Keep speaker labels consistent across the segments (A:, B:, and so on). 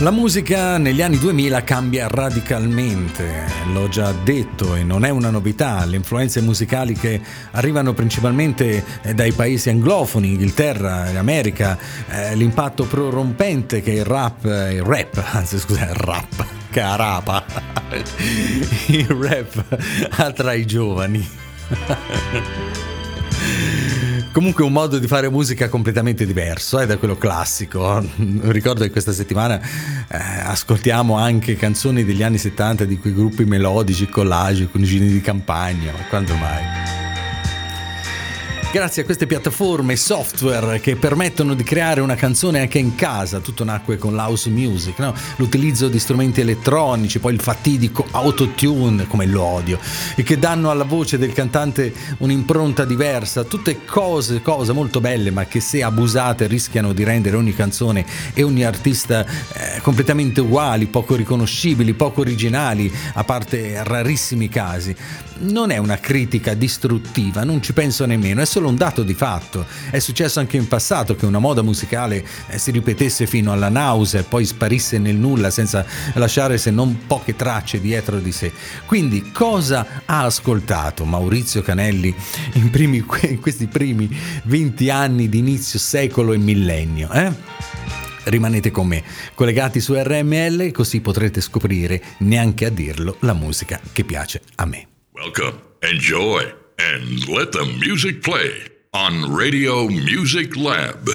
A: La musica negli anni 2000 cambia radicalmente, l'ho già detto e non è una novità, le influenze musicali che arrivano principalmente eh, dai paesi anglofoni, Inghilterra, America, eh, l'impatto prorompente che il rap, eh, il rap, anzi scusa, il rap, che arapa, il rap ha tra i giovani. Comunque un modo di fare musica completamente diverso eh, da quello classico. Ricordo che questa settimana eh, ascoltiamo anche canzoni degli anni 70 di quei gruppi melodici, collage, cugini di campagna, quando mai? Grazie a queste piattaforme e software che permettono di creare una canzone anche in casa, tutto nacque con l'house music, no? l'utilizzo di strumenti elettronici, poi il fatidico autotune, come lo odio, e che danno alla voce del cantante un'impronta diversa, tutte cose, cose molto belle, ma che se abusate rischiano di rendere ogni canzone e ogni artista eh, completamente uguali, poco riconoscibili, poco originali, a parte rarissimi casi. Non è una critica distruttiva, non ci penso nemmeno, è solo un dato di fatto. È successo anche in passato che una moda musicale eh, si ripetesse fino alla nausea e poi sparisse nel nulla senza lasciare se non poche tracce dietro di sé. Quindi cosa ha ascoltato Maurizio Canelli in, primi, in questi primi 20 anni di inizio secolo e millennio? Eh? Rimanete con me, collegati su RML, così potrete scoprire, neanche a dirlo, la musica che piace a me.
B: Welcome, enjoy, and let the music play on Radio Music Lab.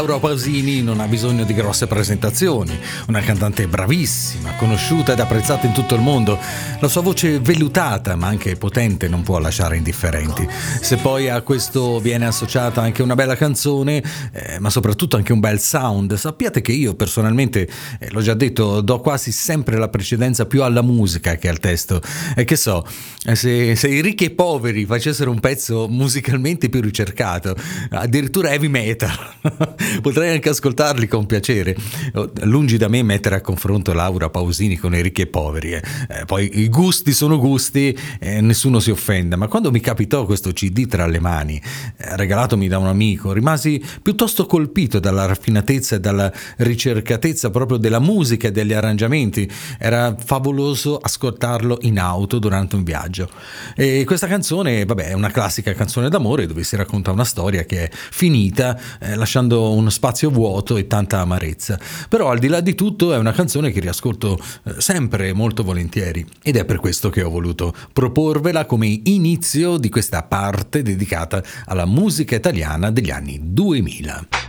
A: Laura Pausini non ha bisogno di grosse presentazioni, una cantante bravissima, conosciuta ed apprezzata in tutto il mondo. La sua voce vellutata ma anche potente non può lasciare indifferenti. Se poi a questo viene associata anche una bella canzone, eh, ma soprattutto anche un bel sound, sappiate che io personalmente, eh, l'ho già detto, do quasi sempre la precedenza più alla musica che al testo. E che so, eh, se, se i ricchi e poveri facessero un pezzo musicalmente più ricercato, addirittura heavy metal. potrei anche ascoltarli con piacere. Oh, lungi da me mettere a confronto Laura Pausini con i ricchi e poveri. Eh. Eh, poi i gusti sono gusti e nessuno si offenda, ma quando mi capitò questo CD tra le mani, eh, regalatomi da un amico, rimasi piuttosto colpito dalla raffinatezza e dalla ricercatezza proprio della musica e degli arrangiamenti. Era favoloso ascoltarlo in auto durante un viaggio. E questa canzone, vabbè, è una classica canzone d'amore dove si racconta una storia che è finita eh, lasciando uno spazio vuoto e tanta amarezza. Però al di là di tutto è una canzone che riascolto eh, sempre molto volentieri ed è per questo che ho voluto proporvela come inizio di questa parte dedicata alla musica italiana degli anni 2000.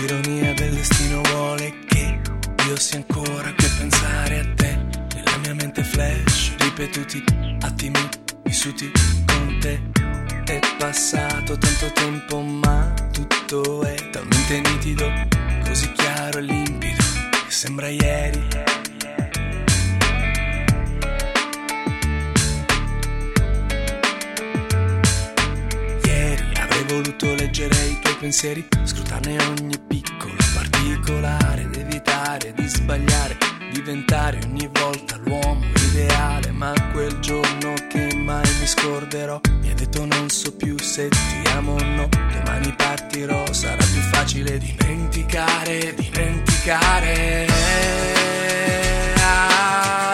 C: L'ironia del destino vuole che io sia ancora che pensare a te. Nella mia mente flash, ripetuti attimi vissuti con te. È passato tanto tempo, ma tutto è talmente nitido, così chiaro e limpido, che sembra ieri. Voluto leggere i tuoi pensieri, scrutarne ogni piccolo particolare, ed evitare di sbagliare, diventare ogni volta l'uomo ideale, ma quel giorno che mai mi scorderò mi ha detto non so più se ti amo o no, domani partirò, sarà più facile dimenticare, dimenticare.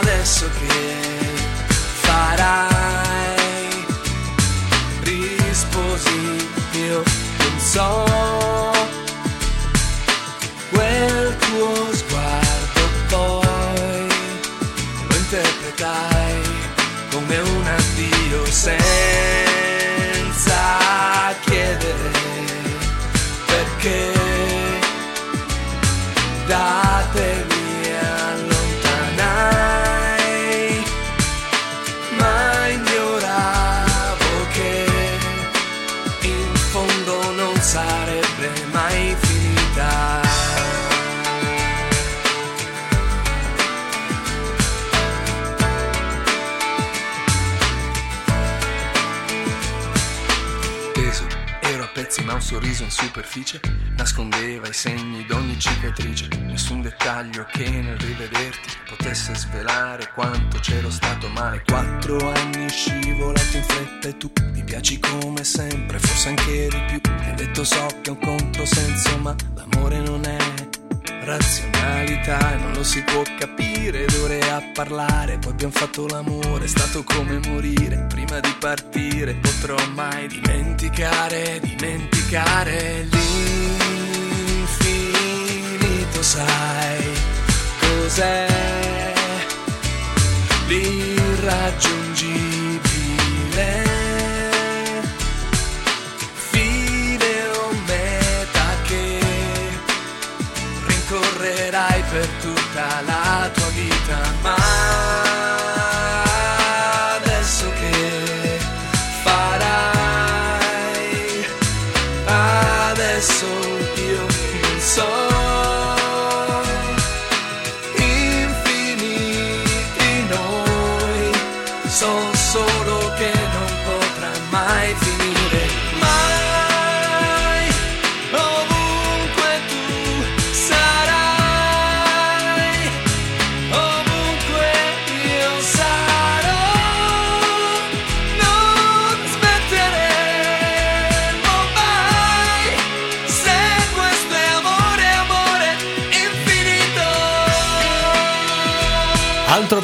C: Adesso che farai, risposi io non so. Quel tuo sguardo poi lo interpretai come un addio senza chiedere perché. Da sorriso in superficie nascondeva i segni d'ogni cicatrice. Nessun dettaglio che nel rivederti potesse svelare quanto c'ero stato male. Quattro anni scivolato in fretta e tu mi piaci come sempre, forse anche di più. Mi hai detto so che è un controsenso, ma l'amore non è razionalità non lo si può capire d'ore a parlare poi abbiamo fatto l'amore è stato come morire prima di partire potrò mai dimenticare dimenticare l'infinito sai cos'è l'irraggiungibile so solo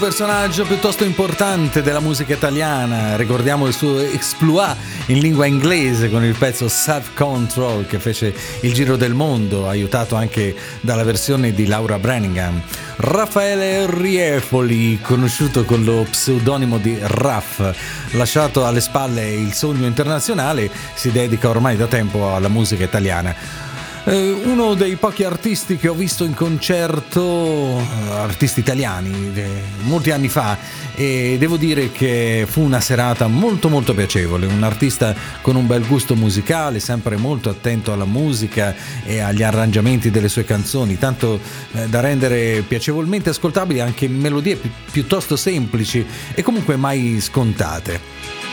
D: personaggio piuttosto importante della musica italiana, ricordiamo il suo exploit in lingua inglese con il pezzo Self Control che fece il giro del mondo, aiutato anche dalla versione di Laura Branningham. Raffaele Riefoli, conosciuto con lo pseudonimo di Raff, lasciato alle spalle il sogno internazionale, si dedica ormai da tempo alla musica italiana. Eh, uno dei pochi artisti che ho visto in concerto, eh, artisti italiani, eh, molti anni fa, e devo dire che fu una serata molto molto piacevole, un artista con un bel gusto musicale, sempre molto attento alla musica e agli arrangiamenti delle sue canzoni, tanto eh, da rendere piacevolmente ascoltabili anche melodie pi- piuttosto semplici e comunque mai scontate.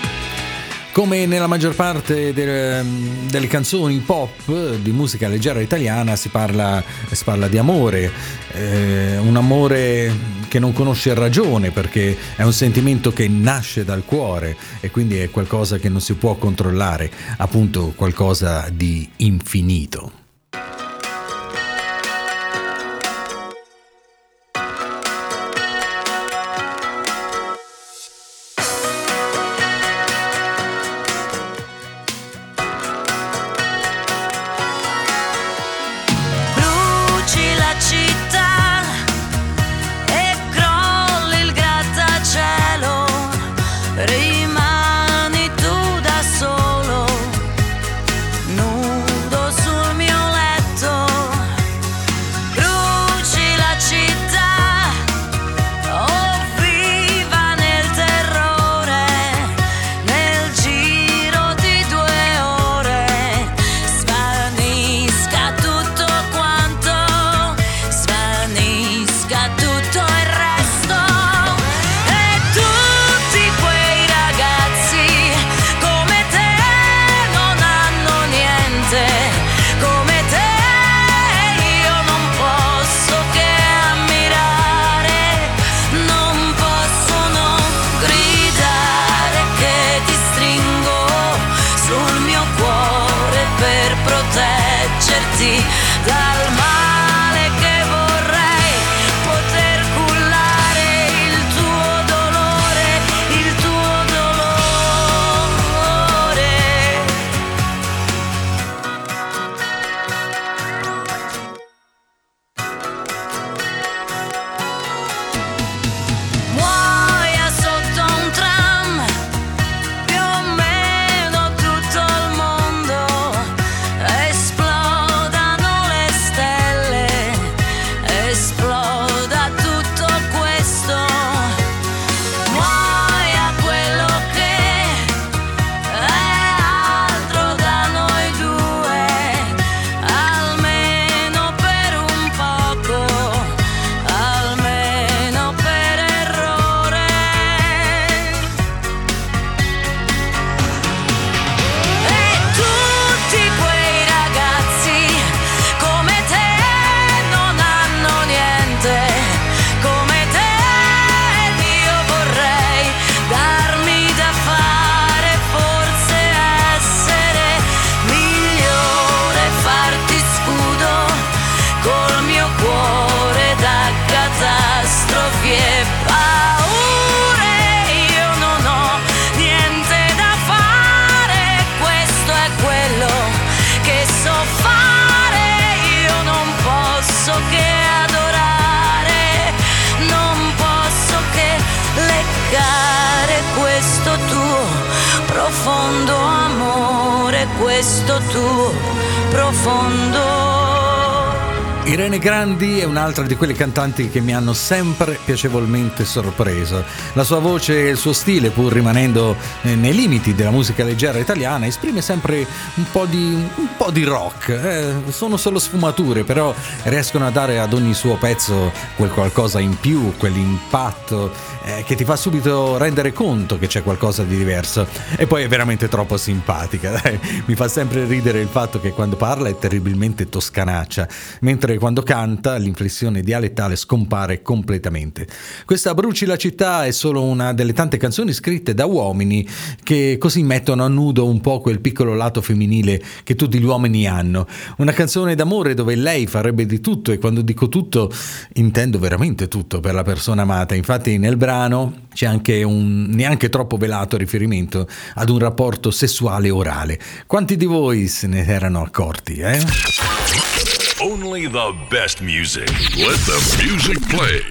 D: Come nella maggior parte delle, delle, canzoni pop di musica leggera italiana si parla, si parla di amore, eh, un amore che non conosce ragione perché è un sentimento che nasce dal cuore e quindi è qualcosa che non si può controllare, appunto qualcosa di infinito. questo tuo profondo Grandi è un'altra di quelle cantanti che mi hanno sempre piacevolmente sorpreso. La sua voce e il suo stile, pur rimanendo eh, nei limiti della musica leggera italiana, esprime sempre un po' di, un po di rock. Eh, sono solo sfumature, però riescono a dare ad ogni suo pezzo quel qualcosa in più, quell'impatto eh, che ti fa subito rendere conto che c'è qualcosa di diverso. E poi è veramente troppo simpatica. Dai. Mi fa sempre ridere il fatto che quando parla è terribilmente toscanaccia, mentre
A: eppure quando canta l'inflessione dialettale scompare completamente. Questa Bruci la città è solo una delle tante canzoni scritte da uomini che così mettono a nudo un po' quel piccolo lato femminile che tutti gli uomini hanno. Una canzone d'amore dove lei farebbe di tutto e quando dico tutto intendo veramente tutto per la persona amata. Infatti nel brano c'è anche un neanche troppo velato riferimento ad un rapporto sessuale orale. Quanti di voi se ne erano accorti, eh?
E: Only the best music. Let the music play.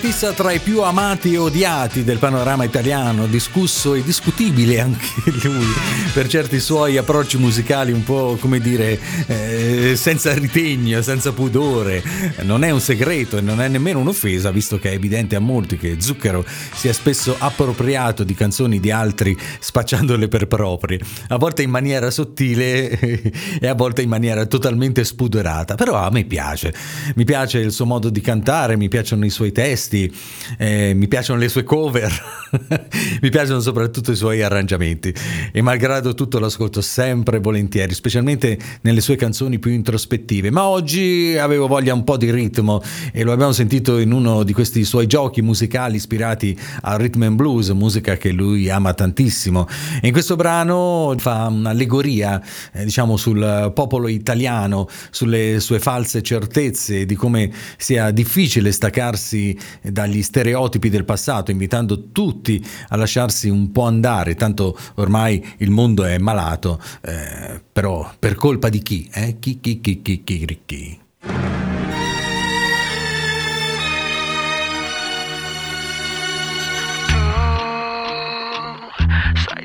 A: Artista tra i più amati e odiati del panorama italiano, discusso e discutibile anche lui per certi suoi approcci musicali un po' come dire eh, senza ritegno, senza pudore. Non è un segreto e non è nemmeno un'offesa, visto che è evidente a molti che Zucchero si è spesso appropriato di canzoni di altri spacciandole per proprie, a volte in maniera sottile e a volte in maniera totalmente spudorata. Però a me piace, mi piace il suo modo di cantare, mi piacciono i suoi testi testi, eh, mi piacciono le sue cover, mi piacciono soprattutto i suoi arrangiamenti e malgrado tutto l'ascolto sempre volentieri, specialmente nelle sue canzoni più introspettive. Ma oggi avevo voglia un po' di ritmo e lo abbiamo sentito in uno di questi suoi giochi musicali ispirati al rhythm and blues, musica che lui ama tantissimo. E in questo brano fa un'allegoria, eh, diciamo, sul popolo italiano, sulle sue false certezze, di come sia difficile staccarsi dagli stereotipi del passato, invitando tutti a lasciarsi un po' andare, tanto ormai il mondo è malato, eh, però per colpa di chi? Eh? Chi, chi, chi, chi, chi, chi?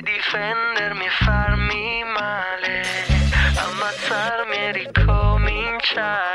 F: Difendermi e farmi male, ammazzarmi e ricominciare,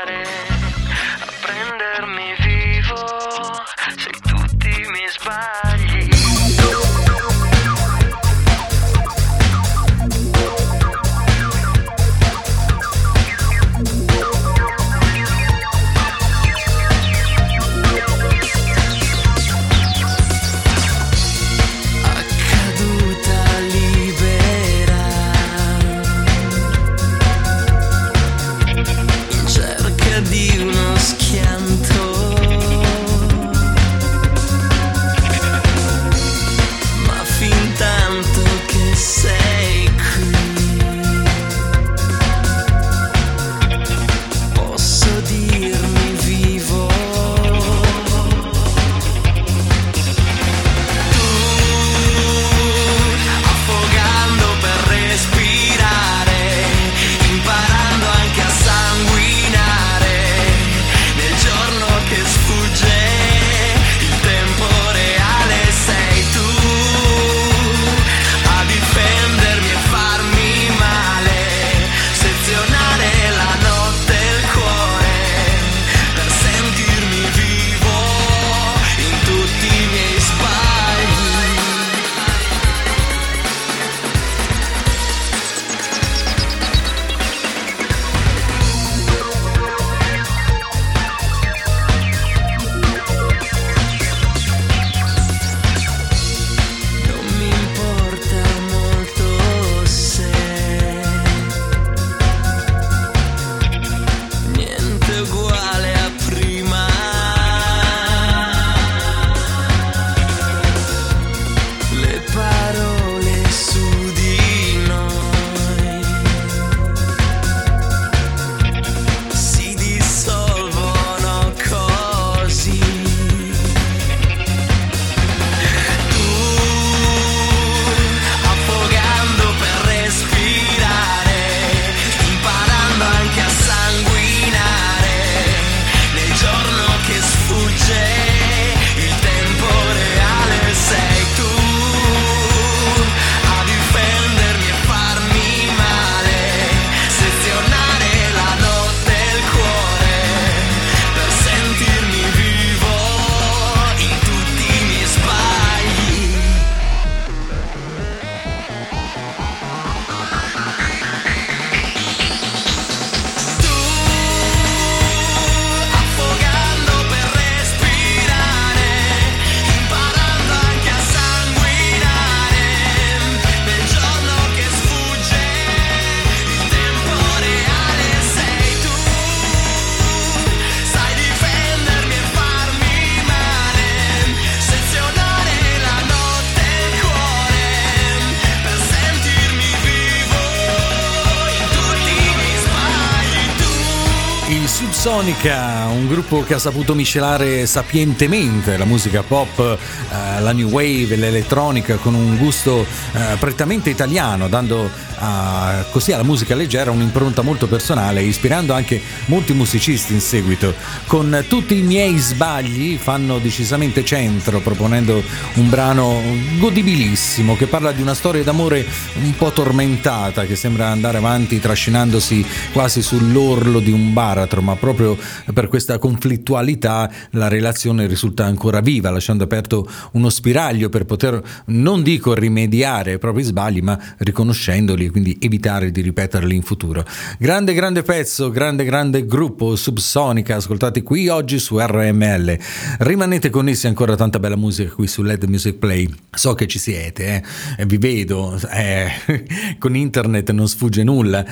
A: Subsonica, un gruppo che ha saputo miscelare sapientemente la musica pop, eh, la new wave, l'elettronica con un gusto eh, prettamente italiano, dando a- così alla musica leggera un'impronta molto personale, ispirando anche molti musicisti in seguito. Con tutti i miei sbagli fanno decisamente centro, proponendo un brano godibilissimo che parla di una storia d'amore un po' tormentata che sembra andare avanti trascinandosi quasi sull'orlo di un baratro, ma proprio per questa conflittualità la relazione risulta ancora viva, lasciando aperto uno spiraglio per poter, non dico rimediare ai propri sbagli, ma riconoscendoli e quindi evitare di ripeterli in futuro. Grande, grande pezzo, grande, grande gruppo Subsonica, ascoltati qui oggi su RML. Rimanete connessi ancora tanta bella musica qui su LED Music Play. So che ci siete, eh? vi vedo, eh, con internet non sfugge nulla.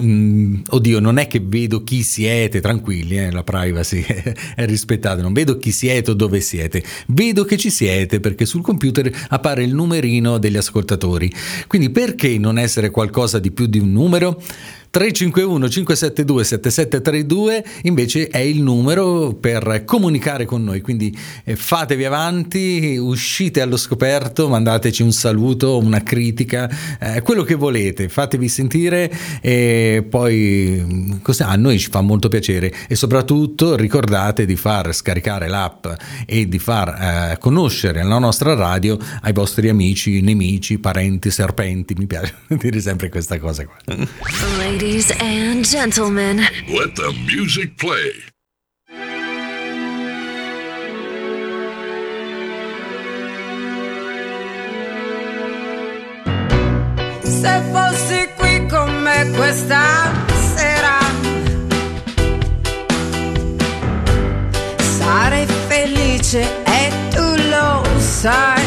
A: Mm, oddio, non è che vedo chi siete, tranquilli, eh? la privacy è rispettata, non vedo chi siete o dove siete, vedo che ci siete perché sul computer appare il numerino degli ascoltatori. Quindi perché non essere qualcosa di più di un numero? 351 572 7732 invece è il numero per comunicare con noi, quindi eh, fatevi avanti, uscite allo scoperto, mandateci un saluto, una critica, eh, quello che volete, fatevi sentire e poi mm, a noi ci fa molto piacere. E soprattutto ricordate di far scaricare l'app e di far eh, conoscere la nostra radio ai vostri amici, nemici, parenti, serpenti, mi piace dire sempre questa cosa qua.
G: Ladies and gentlemen,
H: Let the music play.
I: Se fossi qui con me questa sera, sarei felice e tu lo sai.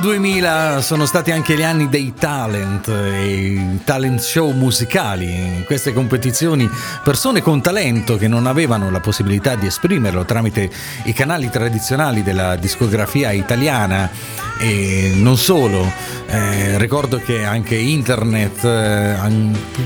A: 2000 sono stati anche gli anni dei talent, e talent show musicali. In queste competizioni persone con talento che non avevano la possibilità di esprimerlo tramite i canali tradizionali della discografia italiana e non solo. Eh, ricordo che anche internet eh,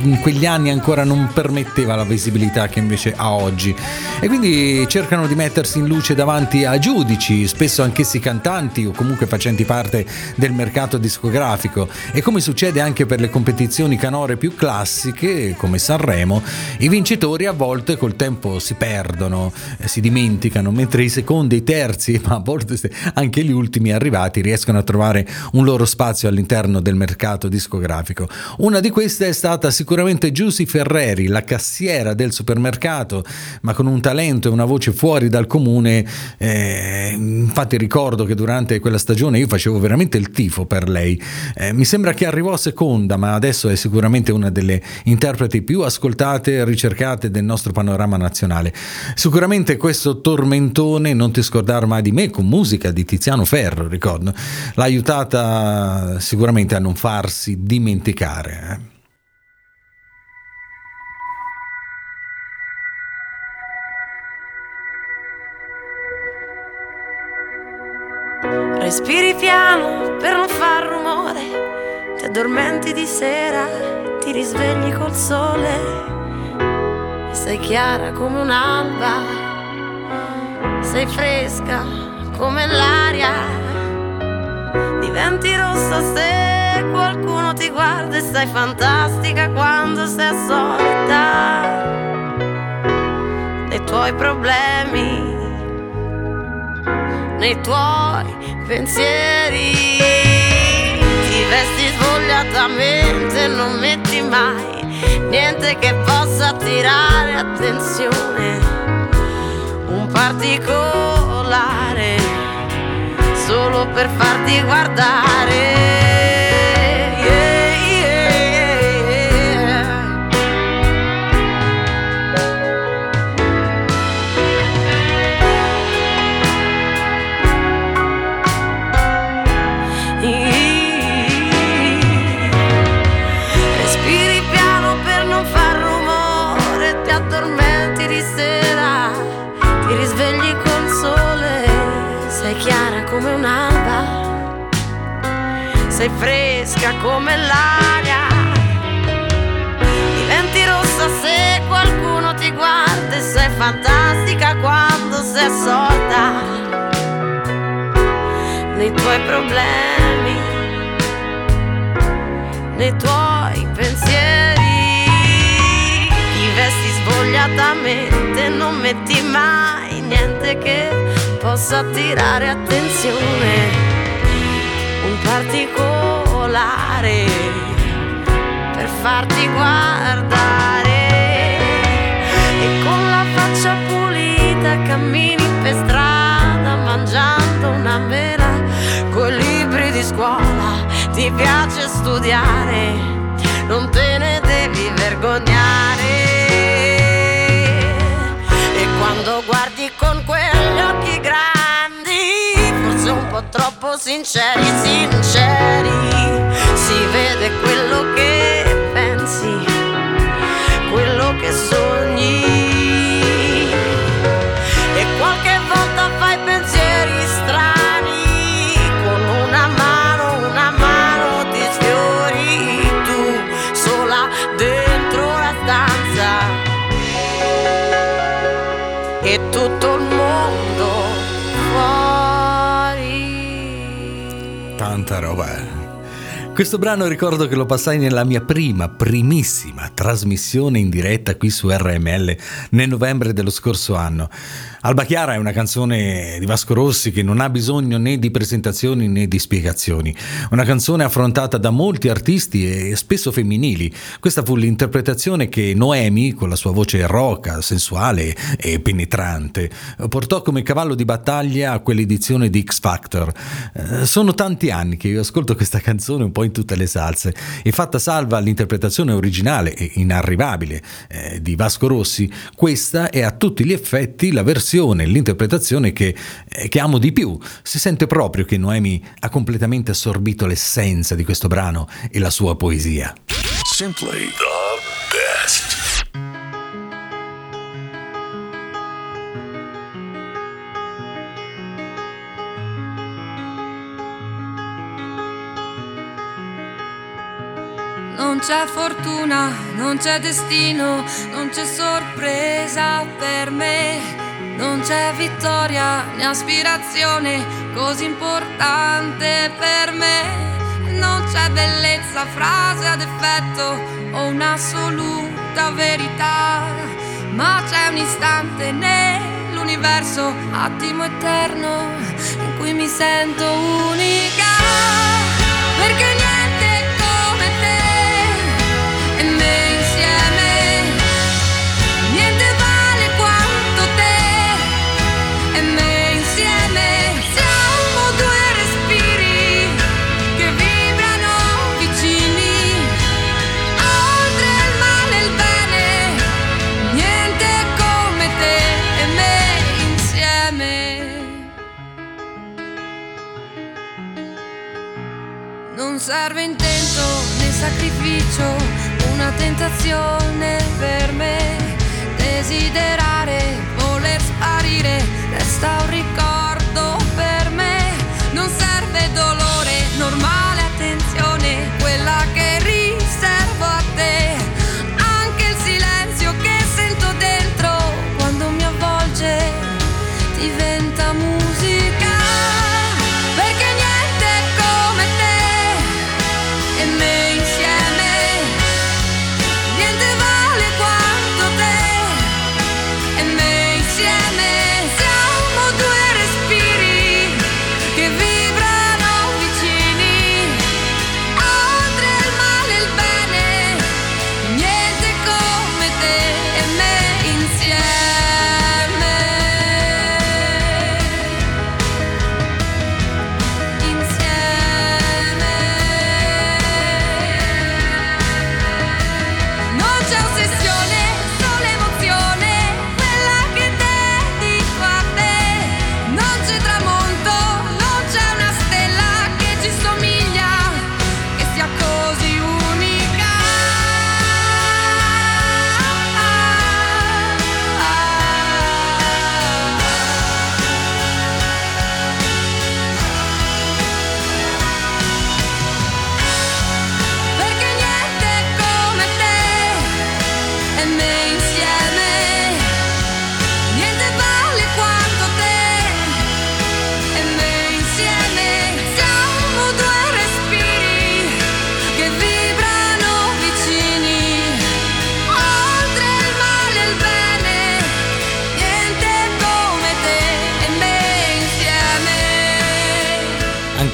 A: in quegli anni ancora non permetteva la visibilità che invece ha oggi. E quindi cercano di mettersi in luce davanti a giudici, spesso anch'essi cantanti o comunque facenti parte del mercato discografico. E come succede anche per le competizioni canore più classiche come Sanremo, i vincitori a volte col tempo si perdono, eh, si dimenticano, mentre i secondi i terzi, ma a volte anche gli ultimi arrivati riescono a trovare un loro spazio all'interno del mercato discografico. Una di queste è stata sicuramente Giusy Ferreri, la cassiera del supermercato, ma con un talento e una voce fuori dal comune. eh, infatti ricordo che durante quella stagione io facevo veramente il tifo per lei. Eh, mi sembra che arrivò seconda, ma adesso è sicuramente una delle interpreti più ascoltate e ricercate del nostro panorama nazionale. Sicuramente questo tormentone, non ti scordare mai di me, con musica di Tiziano Ferro, ricordo, l'ha aiutata sicuramente a non farsi dimenticare. eh.
J: Respiri piano per non far rumore, ti addormenti di sera, ti risvegli col sole, sei chiara come un'alba, sei fresca come l'aria, diventi rossa se qualcuno ti guarda e sei fantastica quando sei assorta nei tuoi problemi nei tuoi pensieri. Ti vesti svogliatamente, non metti mai niente che possa attirare attenzione. Un particolare solo per farti guardare. Sei fresca come l'aria, diventi rossa se qualcuno ti guarda e sei fantastica quando sei assorta nei tuoi problemi nei tuoi pensieri. Ti vesti svogliatamente, non metti mai niente che possa attirare attenzione. Particolare per farti guardare. E con la faccia pulita cammini per strada mangiando una mela con libri di scuola. Ti piace studiare, non te ne devi vergognare. E quando guardi con quegli occhi grandi, forse un po' troppo sinceri, sinceri, si vede quello che pensi, quello che sogni. Fuori.
A: Questo brano ricordo che lo passai nella mia prima, primissima trasmissione in diretta qui su RML nel novembre dello scorso anno. Alba Chiara è una canzone di Vasco Rossi che non ha bisogno né di presentazioni né di spiegazioni. Una canzone affrontata da molti artisti e spesso femminili. Questa fu l'interpretazione che Noemi, con la sua voce roca, sensuale e penetrante, portò come cavallo di battaglia a quell'edizione di X Factor. Eh, sono tanti anni che io ascolto questa canzone un po' in tutte le salse e fatta salva l'interpretazione originale e inarrivabile eh, di Vasco Rossi, questa è a tutti gli effetti la versione, l'interpretazione che, eh, che amo di più. Si sente proprio che Noemi ha completamente assorbito l'essenza di questo brano e la sua poesia.
E: Simply the
B: c'è fortuna, non c'è destino, non c'è sorpresa per me, non c'è vittoria né aspirazione così importante per me. Non c'è bellezza, frase ad effetto o un'assoluta verità, ma c'è un istante nell'universo, attimo eterno, in cui mi sento unica. Perché serve intento né sacrificio, una tentazione per me. Desiderare, voler sparire, resta un ricordo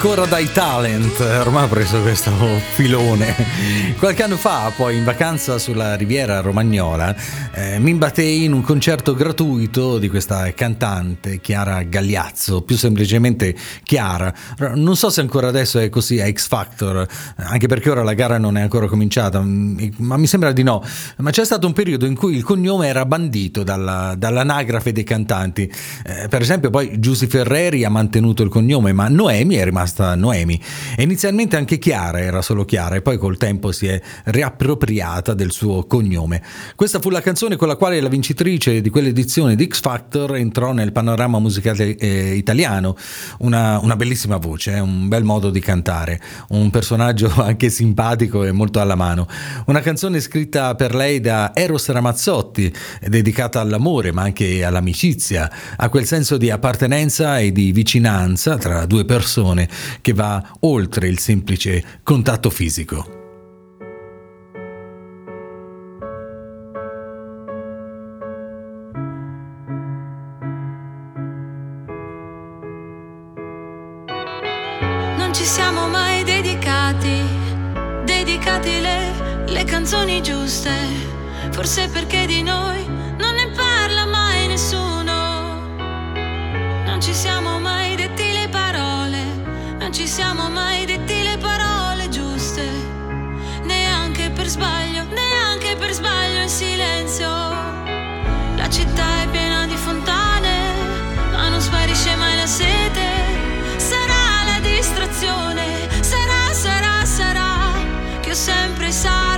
A: Ancora dai talent, ormai ho preso questo filone. Qualche anno fa, poi in vacanza sulla riviera romagnola, eh, mi imbattei in un concerto gratuito di questa cantante Chiara Gagliazzo, più semplicemente Chiara. Non so se ancora adesso è così a X Factor, anche perché ora la gara non è ancora cominciata, mm, ma mi sembra di no. Ma c'è stato un periodo in cui il cognome era bandito dalla- dall'anagrafe dei cantanti. Eh, per esempio, poi Giusy Ferreri ha mantenuto il cognome, ma Noemi è rimasta Noemi. E inizialmente anche Chiara era solo Chiara, e poi col tempo si è riappropriata del suo cognome. Questa fu la canzone con la quale la vincitrice di quell'edizione di X Factor entrò nel panorama musicale eh, italiano. Una, una bellissima voce, eh, un bel modo di cantare, un personaggio anche simpatico e molto alla mano. Una canzone scritta per lei da Eros Ramazzotti, dedicata all'amore, ma anche all'amicizia, a quel senso di appartenenza e di vicinanza tra due persone che va oltre il semplice contatto fisico.
D: Non ci siamo mai dedicati, dedicati le, le canzoni giuste. Forse perché di noi non ne parla mai nessuno. Non ci siamo mai siamo mai detti le parole giuste. Neanche per sbaglio, neanche per sbaglio in silenzio. La città è piena di fontane, ma non sparisce mai la sete. Sarà la distrazione, sarà, sarà, sarà che ho sempre sale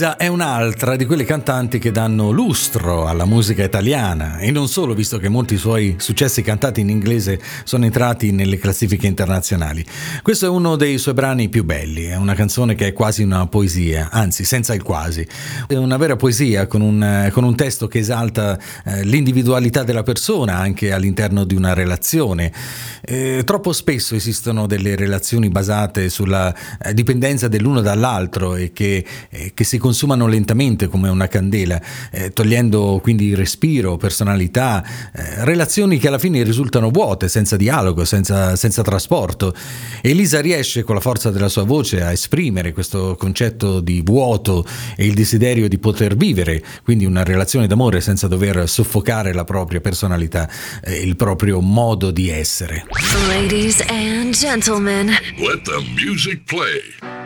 A: Elisa è un'altra di quelle cantanti che danno lustro alla musica italiana e non solo, visto che molti suoi successi cantati in inglese sono entrati nelle classifiche internazionali. Questo è uno dei suoi brani più belli, è una canzone che è quasi una poesia, anzi senza il quasi. È una vera poesia con un, con un testo che esalta eh, l'individualità della persona anche all'interno di una relazione. Eh, troppo spesso esistono delle relazioni basate sulla eh, dipendenza dell'uno dall'altro e che, eh, che si consumano lentamente come una candela, eh, togliendo quindi respiro, personalità, eh, relazioni che alla fine risultano vuote, senza dialogo, senza, senza trasporto. Elisa riesce con la forza della sua voce a esprimere questo concetto di vuoto e il desiderio di poter vivere, quindi una relazione d'amore senza dover soffocare la propria personalità, eh, il proprio modo di essere.
G: Ladies and gentlemen,
E: Let the music play.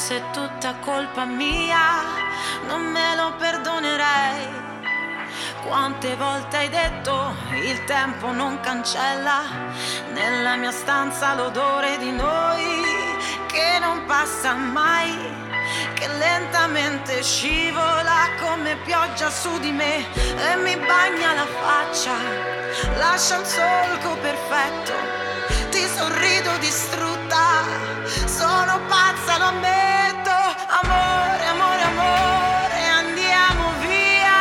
K: Fosse tutta colpa mia, non me lo perdonerei. Quante volte hai detto il tempo non cancella nella mia stanza l'odore di noi che non passa mai, che lentamente scivola come pioggia su di me e mi bagna la faccia, lascia un solco perfetto, sorrido distrutta, sono pazza, lo ammetto, amore, amore, amore, andiamo via,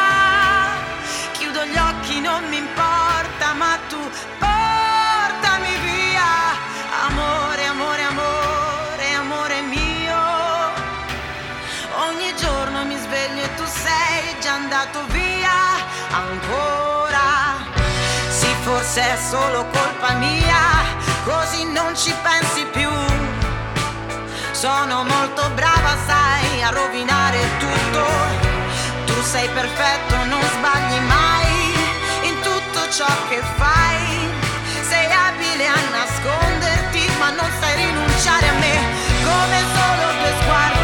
K: chiudo gli occhi, non mi importa, ma tu portami via, amore, amore, amore, amore mio, ogni giorno mi sveglio e tu sei già andato via, ancora, sì forse è solo colpa mia, così non ci pensi più. Sono molto brava, sai, a rovinare tutto. Tu sei perfetto, non sbagli mai in tutto ciò che fai. Sei abile a nasconderti, ma non sai rinunciare a me. Come solo due sguardi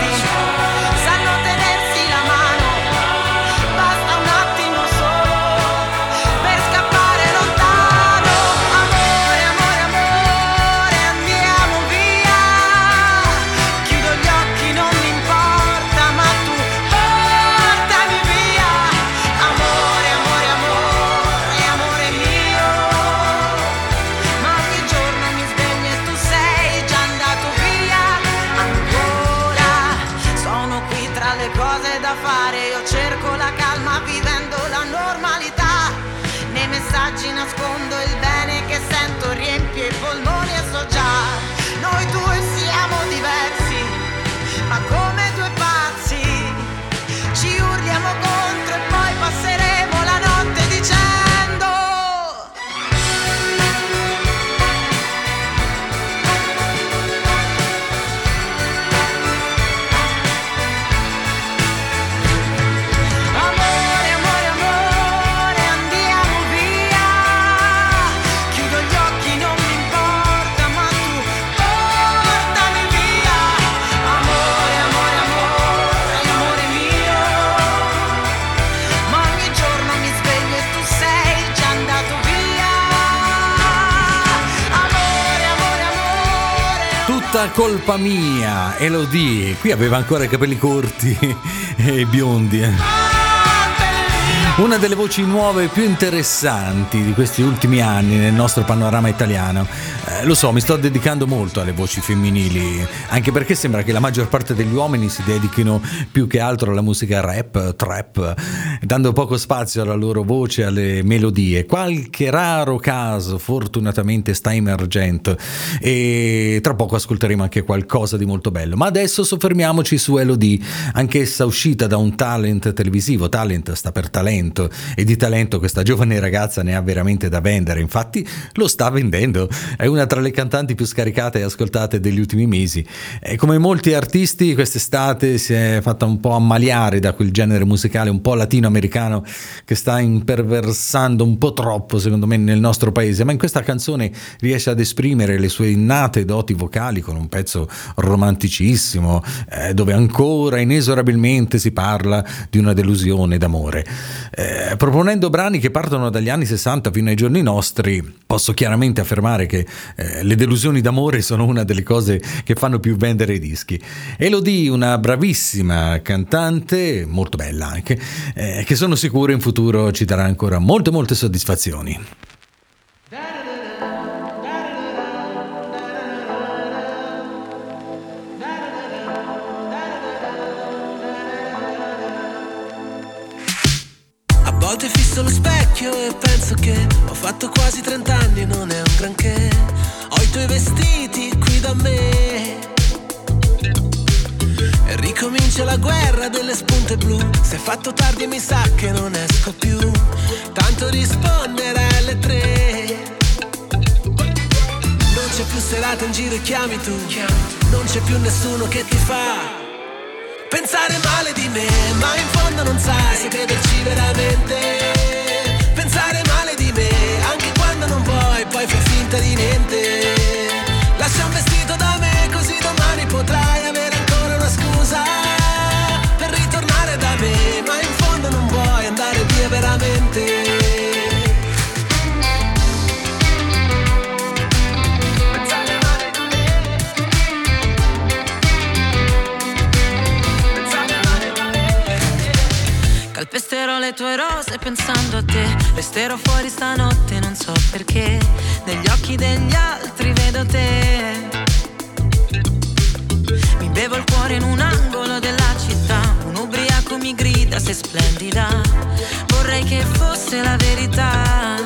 A: colpa mia, Elodie. Qui aveva ancora i capelli corti e biondi. Una delle voci nuove più interessanti di questi ultimi anni nel nostro panorama italiano. Eh, lo so, mi sto dedicando molto alle voci femminili, anche perché sembra che la maggior parte degli uomini si dedichino più che altro alla musica rap, trap, dando poco spazio alla loro voce, alle melodie. Qualche raro caso fortunatamente sta emergendo e tra poco ascolteremo anche qualcosa di molto bello. Ma adesso soffermiamoci su Elodie, anch'essa uscita da un talent televisivo, talent sta per talento e di talento questa giovane ragazza ne ha veramente da vendere, infatti lo sta vendendo, è una tra le cantanti più scaricate e ascoltate degli ultimi mesi. E come molti artisti quest'estate si è fatta un po' ammaliare da quel genere musicale un po' latinoamericano che sta imperversando un po' troppo secondo me nel nostro paese, ma in questa canzone riesce ad esprimere le sue innate doti vocali con un pezzo romanticissimo eh, dove ancora inesorabilmente si parla di una delusione d'amore. Eh, proponendo brani che partono dagli anni 60 fino ai giorni nostri, posso chiaramente affermare che eh, le delusioni d'amore sono una delle cose che fanno più vendere i dischi. Elodie, una bravissima cantante, molto bella anche, eh, che sono sicuro in futuro ci darà ancora molte molte soddisfazioni.
F: Fatto quasi 30 anni, non è un granché. Ho i tuoi vestiti qui da me. E ricomincia la guerra delle spunte blu. Se è fatto tardi mi sa che non esco più. Tanto rispondere alle tre. Non c'è più serata in giro e chiami tu. Non c'è più nessuno che ti fa. Pensare male di me, ma in fondo non sai se crederci veramente. Di niente.
K: Le tue rose pensando a te. Resterò fuori stanotte, non so perché. Negli occhi degli altri vedo te. Mi bevo il cuore in un angolo della città. Un ubriaco mi grida, sei splendida Vorrei che fosse la verità.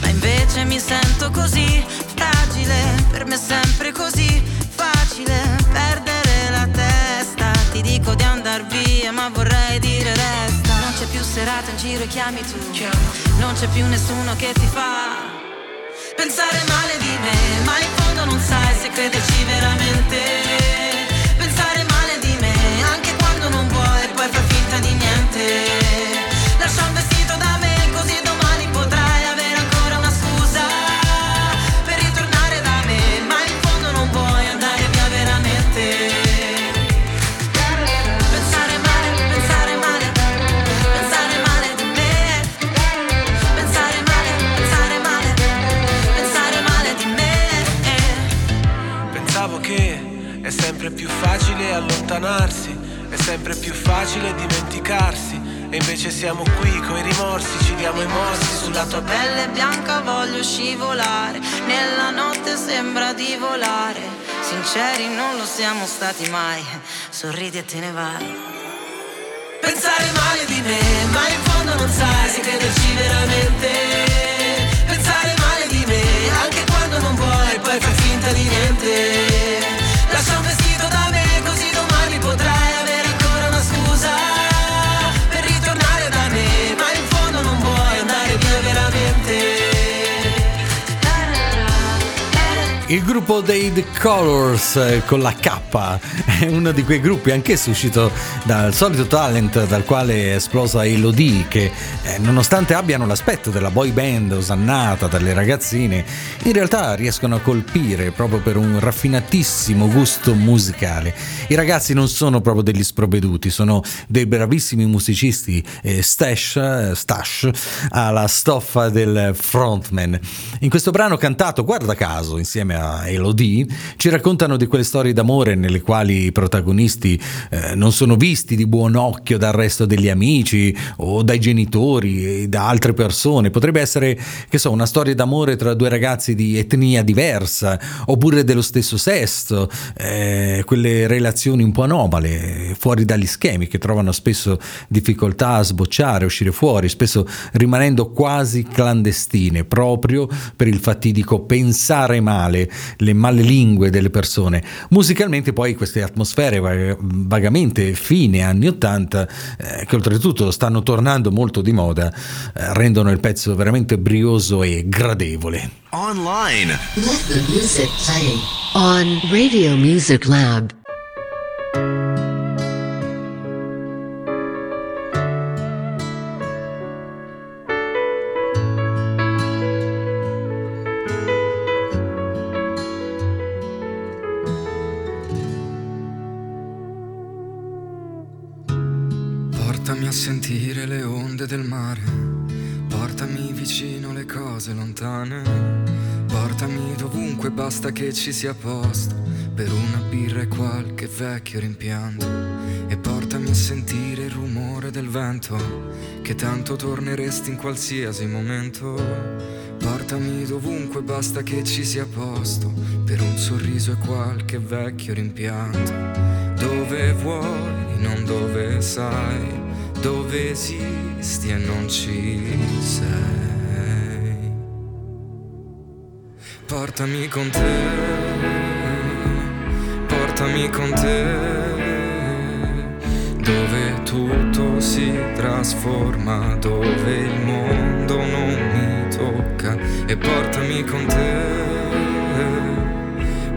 K: Ma invece mi sento così fragile. Per me è sempre così facile perdere la testa. Ti dico di andar serata in giro e chiami tu. Non c'è più nessuno che ti fa Pensare male di me Ma in fondo non sai se crederci veramente
F: siamo
K: stati mai Sorridi e te ne vai
F: Pensare male di me, ma in fondo non sai se crederci veramente.
A: Il gruppo dei The Colors eh, con la K. È uno di quei gruppi anch'esso uscito dal solito talent dal quale è esplosa Elodie che eh, nonostante abbiano l'aspetto della boy band osannata dalle ragazzine in realtà riescono a colpire proprio per un raffinatissimo gusto musicale. I ragazzi non sono proprio degli sprovveduti, sono dei bravissimi musicisti eh, stash, stash alla stoffa del frontman. In questo brano cantato, guarda caso, insieme a Elodie, ci raccontano di quelle storie d'amore nelle quali i protagonisti eh, non sono visti di buon occhio dal resto degli amici o dai genitori e da altre persone. Potrebbe essere, che so, una storia d'amore tra due ragazzi di etnia diversa oppure dello stesso sesso, eh, quelle relazioni un po' anomale, fuori dagli schemi, che trovano spesso difficoltà a sbocciare, a uscire fuori, spesso rimanendo quasi clandestine, proprio per il fatidico pensare male, le male lingue delle persone. Musicalmente poi queste atmosfere vag- vagamente fine anni 80, eh, che oltretutto stanno tornando molto di moda, eh, rendono il pezzo veramente brioso e gradevole.
L: Online.
G: Let the music play on Radio Music Lab.
M: Onde del mare, portami vicino le cose lontane, portami dovunque basta che ci sia posto. Per una birra e qualche vecchio rimpianto. E portami a sentire il rumore del vento che tanto torneresti in qualsiasi momento. Portami dovunque basta che ci sia posto. Per un sorriso e qualche vecchio rimpianto. Dove vuoi, non dove sai, dove esisti e non ci sei. Portami con te, portami con te dove tutto si trasforma, dove il mondo non mi tocca e portami con te,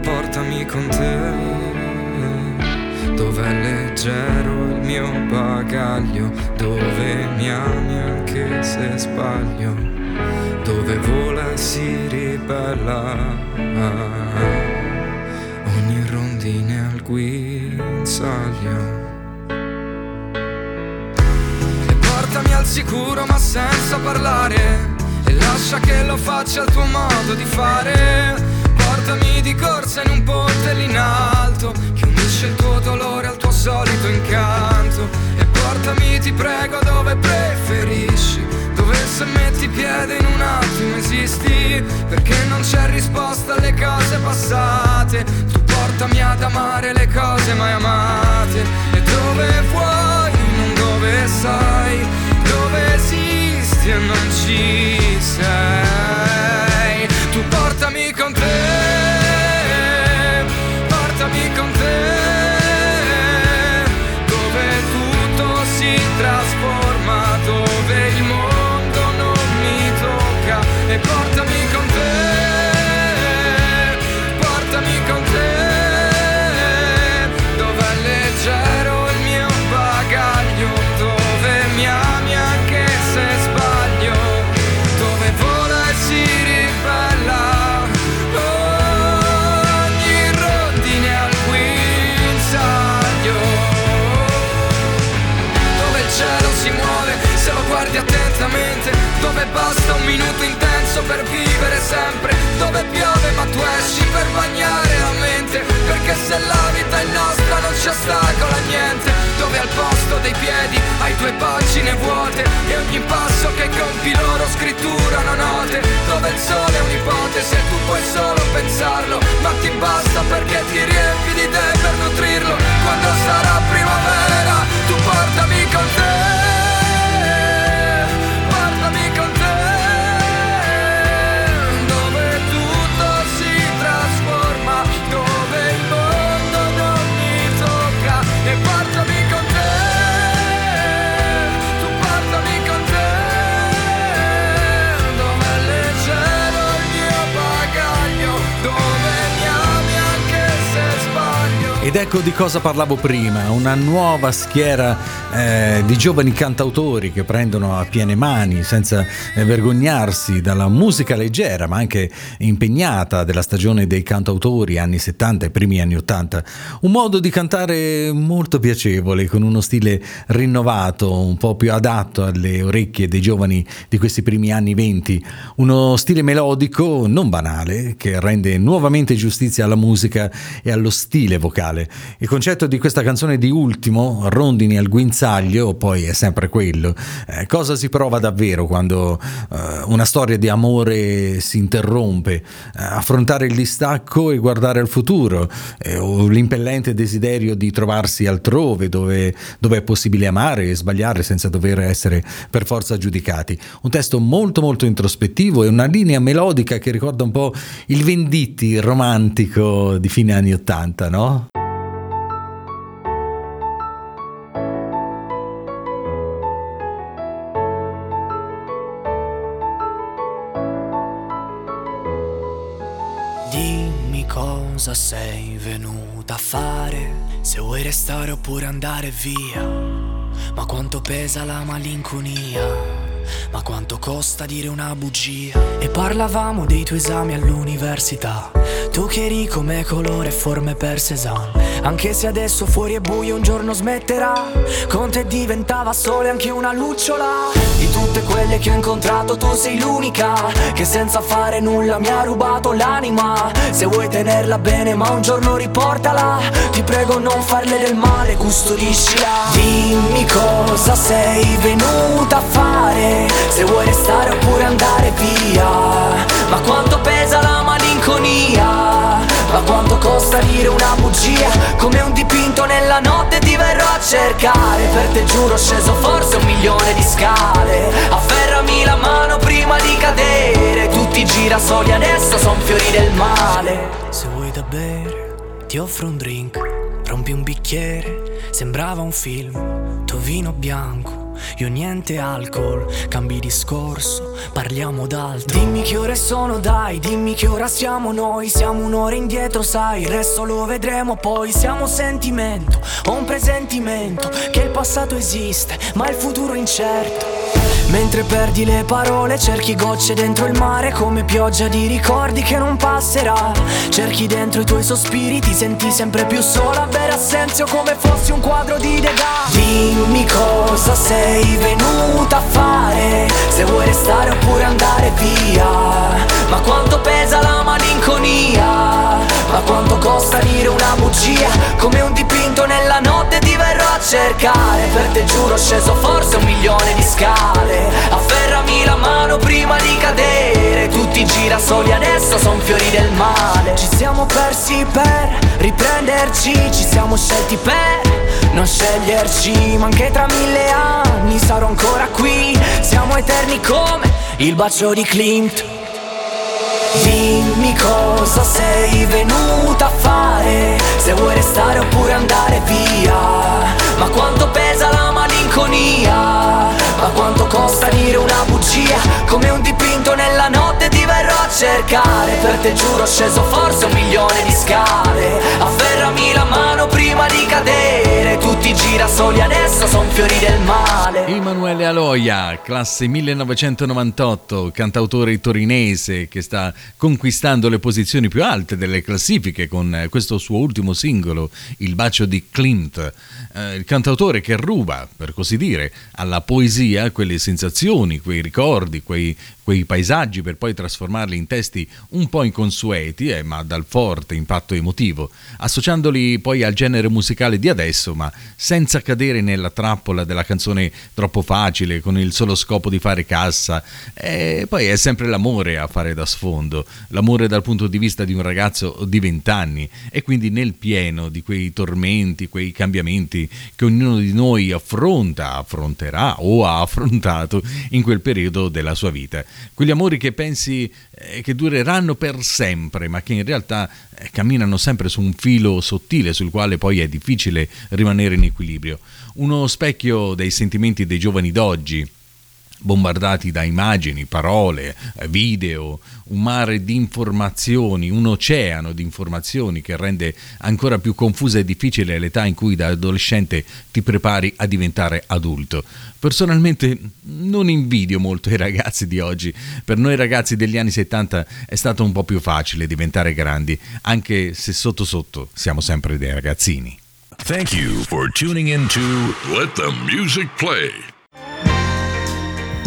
M: portami con te, dove è leggero mio bagaglio, dove mi ami anche se sbaglio, dove vola e si ribella ogni rondine al guinzaglio. portami al sicuro ma senza parlare E lascia che lo faccia il tuo modo di fare Portami di corsa in un ponte lì in alto Che unisce il tuo dolore al tuo solito incanto E portami ti prego dove preferisci Dove se metti piede in un attimo esisti Perché non c'è risposta alle cose passate. Tu portami ad amare le cose mai amate. E dove vuoi non dove sai, dove esisti e non ci sei. Tu portami con te, per vivere sempre. Dove piove ma tu esci per bagnare la mente. Perché se la vita è nostra non ci ostacola niente. Dove al posto dei piedi hai due pagine vuote. E ogni passo che compi loro scritturano note. Dove il sole è un'ipotesi e tu puoi
A: ecco di cosa parlavo prima, una nuova schiera eh, di giovani cantautori che prendono a piene mani, senza eh, vergognarsi, dalla musica leggera ma anche impegnata della stagione dei cantautori anni 70 e primi anni 80. Un modo di cantare molto piacevole, con uno stile rinnovato, un po' più adatto alle orecchie dei giovani di questi primi anni 20. Uno stile melodico non banale che rende nuovamente giustizia alla musica e allo stile vocale. Il concetto di questa canzone di ultimo, Rondini al guinzaglio, poi è sempre quello. Eh, cosa si prova davvero quando eh, una storia di amore si interrompe? Eh, affrontare il distacco e guardare al futuro, eh, o l'impellente desiderio di trovarsi altrove dove, dove è possibile amare e sbagliare senza dover essere per forza giudicati. Un testo molto molto introspettivo e una linea melodica che ricorda un po' il Venditti romantico di fine anni 80, no?
C: Cosa sei venuta a fare, se vuoi restare oppure andare via. Ma quanto pesa la malinconia, ma quanto costa dire una bugia. E parlavamo dei tuoi esami all'università,
N: Tu che eri come colore e forme per Cézanne. Anche se adesso fuori è buio un giorno smetterà. Con te diventava sole anche una lucciola Di tutte quelle che ho incontrato tu sei l'unica Che senza fare nulla mi ha rubato l'anima. Se vuoi tenerla bene ma un giorno riportala. Ti prego non farle del male, custodiscila. Dimmi cosa sei venuta a fare Se vuoi restare oppure andare via. Ma quanto pesa la malinconia ma quanto costa dire una bugia Come un dipinto nella notte ti verrò a cercare. Per te giuro sceso forse un milione di scale. Afferrami la mano prima di cadere. Tutti i girasoli adesso son fiori del male. Se vuoi da bere ti offro un drink. Rompi un bicchiere, sembrava un film. Tuo vino bianco io niente alcol, cambi discorso, parliamo d'altro. Dimmi che ore sono dai, dimmi che ora siamo noi. Siamo un'ora indietro sai, il resto lo vedremo poi. Siamo sentimento, ho un presentimento Che il passato esiste, ma il futuro incerto. Mentre perdi le parole cerchi gocce dentro il mare Come pioggia di ricordi che non passerà. Cerchi dentro i tuoi sospiri, ti senti sempre più sola. Bere assenzio come fossi un quadro di Degas Dimmi cosa sei venuta a fare Se vuoi restare oppure andare via. Ma quanto pesa la malinconia? Ma quanto costa dire una bugia? Come un dipinto nella notte ti verrò a cercare. Per te giuro sceso forse un milione di scale. Afferrami la mano prima di cadere. Tutti i girasoli adesso son fiori del male. Ci siamo persi per riprenderci Ci siamo scelti per non sceglierci Ma anche tra mille anni sarò ancora qui. Siamo eterni come il bacio di Klimt Dimmi cosa sei venuta a fare Se vuoi restare oppure andare via. Ma quanto pesa la malinconia Ma quanto costa dire una bugia Come un dipinto nella notte ti verrò a cercare. Per te giuro sceso forse un milione di scale. Afferrami la mano prima di cadere. Tutti i girasoli adesso son fiori del male.
A: Emanuele Aloia, classe 1998, cantautore torinese che sta conquistando le posizioni più alte delle classifiche con questo suo ultimo singolo, Il bacio di Klimt. Eh, il cantautore che ruba, per così dire, alla poesia quelle sensazioni, quei ricordi, quei, quei paesaggi per poi trasformarli in testi un po' inconsueti, eh, ma dal forte impatto emotivo, associandoli poi al genere musicale di adesso, ma senza cadere nella trappola della canzone troppo facile, con il solo scopo di fare cassa. E poi è sempre l'amore a fare da sfondo, l'amore dal punto di vista di un ragazzo di vent'anni e quindi nel pieno di quei tormenti, quei cambiamenti che ognuno di noi affronta, affronterà o ha affrontato in quel periodo della sua vita. Quegli amori che pensi eh, che dureranno per sempre, ma che in realtà eh, camminano sempre su un filo sottile sul quale poi è difficile rimanere in equilibrio. Uno specchio dei sentimenti dei giovani d'oggi, bombardati da immagini, parole, eh, video, un mare di informazioni, un oceano di informazioni che rende ancora più confusa e difficile l'età in cui da adolescente ti prepari a diventare adulto. Personalmente non invidio molto i ragazzi di oggi, per noi ragazzi degli anni 70 è stato un po' più facile diventare grandi, anche se sotto sotto siamo sempre dei ragazzini.
H: Thank you for tuning in to Let the Music Play.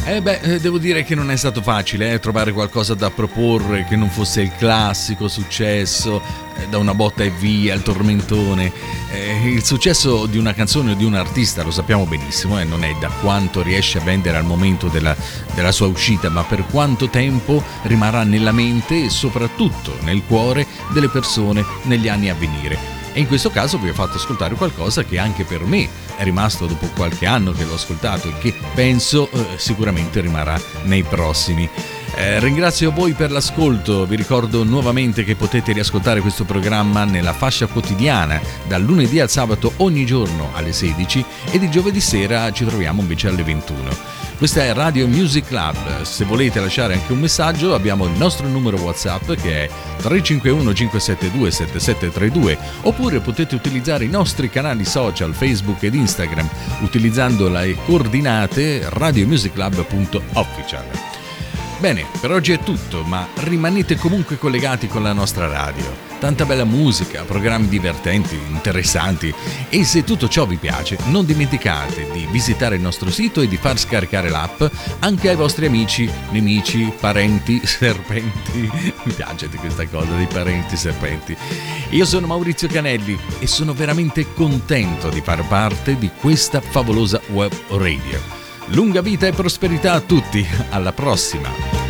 A: Eh beh, eh, devo dire che non è stato facile eh, trovare qualcosa da proporre che non fosse il classico successo eh, da una botta e via, il tormentone. Eh, il successo di una canzone o di un artista, lo sappiamo benissimo, eh, non è da quanto riesce a vendere al momento della, della sua uscita, ma per quanto tempo rimarrà nella mente e soprattutto nel cuore delle persone negli anni a venire. E in questo caso vi ho fatto ascoltare qualcosa che anche per me è rimasto dopo qualche anno che l'ho ascoltato e che penso eh, sicuramente rimarrà nei prossimi. Eh, ringrazio voi per l'ascolto, vi ricordo nuovamente che potete riascoltare questo programma nella fascia quotidiana dal lunedì al sabato ogni giorno alle 16 ed il giovedì sera ci troviamo invece alle 21. Questa è Radio Music Club, se volete lasciare anche un messaggio abbiamo il nostro numero WhatsApp che è 351 572 7732 oppure potete utilizzare i nostri canali social Facebook ed Instagram utilizzando le coordinate radiomusiclub.official. Bene, per oggi è tutto, ma rimanete comunque collegati con la nostra radio. Tanta bella musica, programmi divertenti, interessanti e se tutto ciò vi piace non dimenticate di visitare il nostro sito e di far scaricare l'app anche ai vostri amici, nemici, parenti, serpenti. Mi piace di questa cosa dei parenti serpenti. Io sono Maurizio Canelli e sono veramente contento di far parte di questa favolosa web radio. Lunga vita e prosperità a tutti, alla prossima!